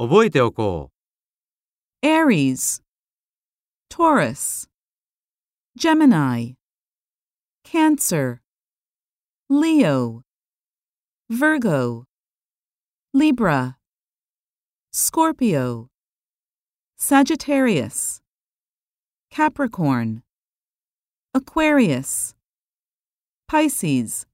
覚えておこう。Aries, Taurus, Gemini, Cancer, Leo, Virgo, Libra, Scorpio, Sagittarius, Capricorn, Aquarius, Pisces,